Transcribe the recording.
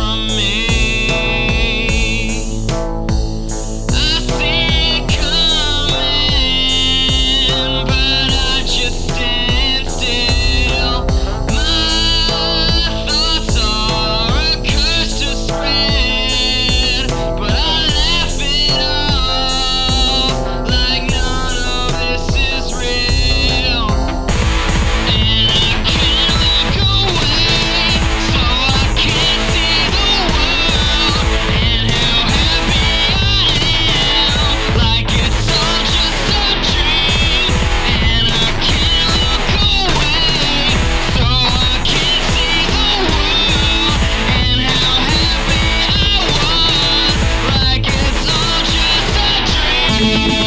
from Thank